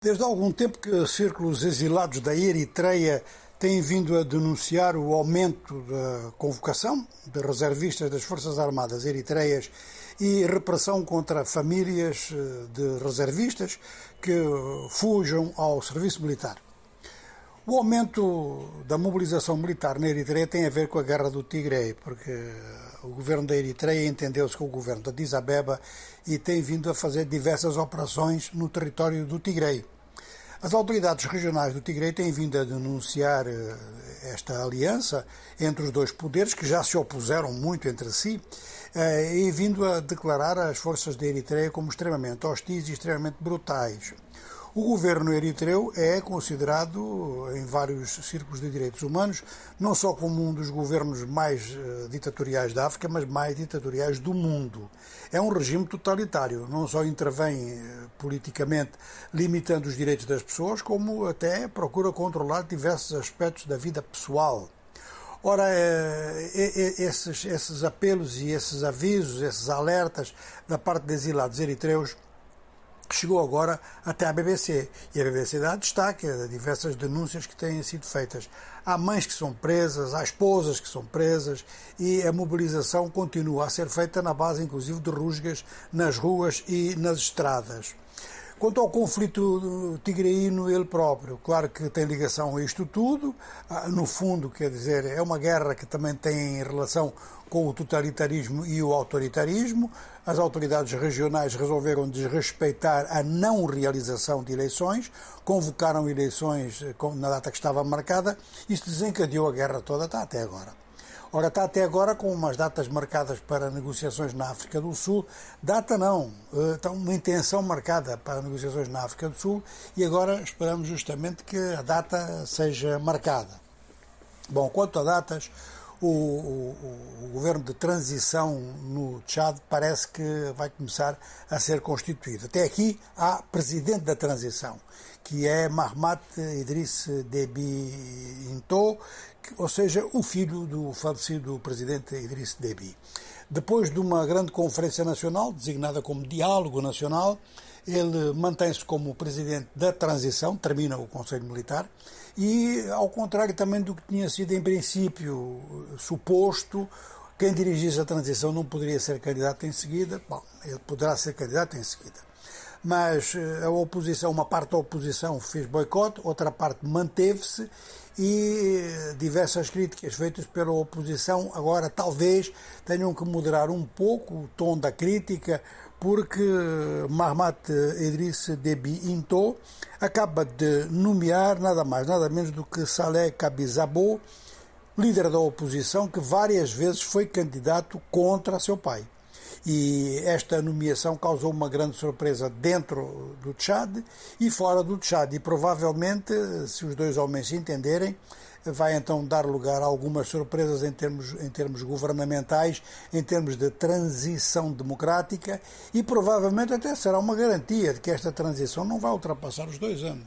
Desde há algum tempo que círculos exilados da Eritreia têm vindo a denunciar o aumento da convocação de reservistas das Forças Armadas eritreias e repressão contra famílias eh, de reservistas que fujam ao serviço militar. O aumento da mobilização militar na Eritreia tem a ver com a guerra do Tigre, porque o governo da Eritreia entendeu-se com o governo da Addis Abeba e tem vindo a fazer diversas operações no território do Tigre. As autoridades regionais do Tigre têm vindo a denunciar eh, esta aliança entre os dois poderes, que já se opuseram muito entre si, eh, e vindo a declarar as forças da Eritreia como extremamente hostis e extremamente brutais. O governo eritreu é considerado, em vários círculos de direitos humanos, não só como um dos governos mais uh, ditatoriais da África, mas mais ditatoriais do mundo. É um regime totalitário, não só intervém uh, politicamente limitando os direitos das pessoas, como até procura controlar diversos aspectos da vida pessoal. Ora, eh, esses, esses apelos e esses avisos, esses alertas da parte de exilados eritreus chegou agora até à BBC. E a BBC dá destaque a diversas denúncias que têm sido feitas. Há mães que são presas, há esposas que são presas e a mobilização continua a ser feita na base, inclusive, de rusgas nas ruas e nas estradas. Quanto ao conflito tigreino ele próprio, claro que tem ligação a isto tudo. Ah, no fundo, quer dizer, é uma guerra que também tem relação com o totalitarismo e o autoritarismo. As autoridades regionais resolveram desrespeitar a não realização de eleições, convocaram eleições eh, na data que estava marcada. Isso desencadeou a guerra toda, até agora. Ora, está até agora com umas datas marcadas para negociações na África do Sul. Data não, eh, está uma intenção marcada para negociações na África do Sul e agora esperamos justamente que a data seja marcada. Bom, quanto a datas, o, o, o, governo de transição no Tchad parece que vai começar a ser constituído. Até aqui há presidente da transição, que é Mahmat Idriss Deby Ou seja, o filho do falecido presidente Idriss Deby. Depois de uma grande conferência nacional, designada como Diálogo Nacional, ele mantém-se como presidente da transição, termina o Conselho Militar, e, ao contrário também do que tinha sido em princípio suposto, quem dirigisse a transição não poderia ser candidato em seguida. Bom, ele poderá ser candidato em seguida mas eh, a oposição, uma parte da oposição fez boicote, outra parte manteve-se e eh, diversas críticas feitas pela oposição agora talvez tenham que moderar um pouco o tom da crítica porque Mahmat Idriss Deby Into acaba de nomear nada mais nada menos do que Saleh Kabizabo, líder da oposição que várias vezes foi candidato contra seu pai. E esta nomeação causou uma grande surpresa dentro do Tchad e fora do Tchad. E provavelmente, se os dois homens se entenderem, vai então dar lugar a algumas surpresas em termos, em termos governamentais, em termos de transição democrática e provavelmente até será uma garantia de que esta transição não vai ultrapassar os dois anos.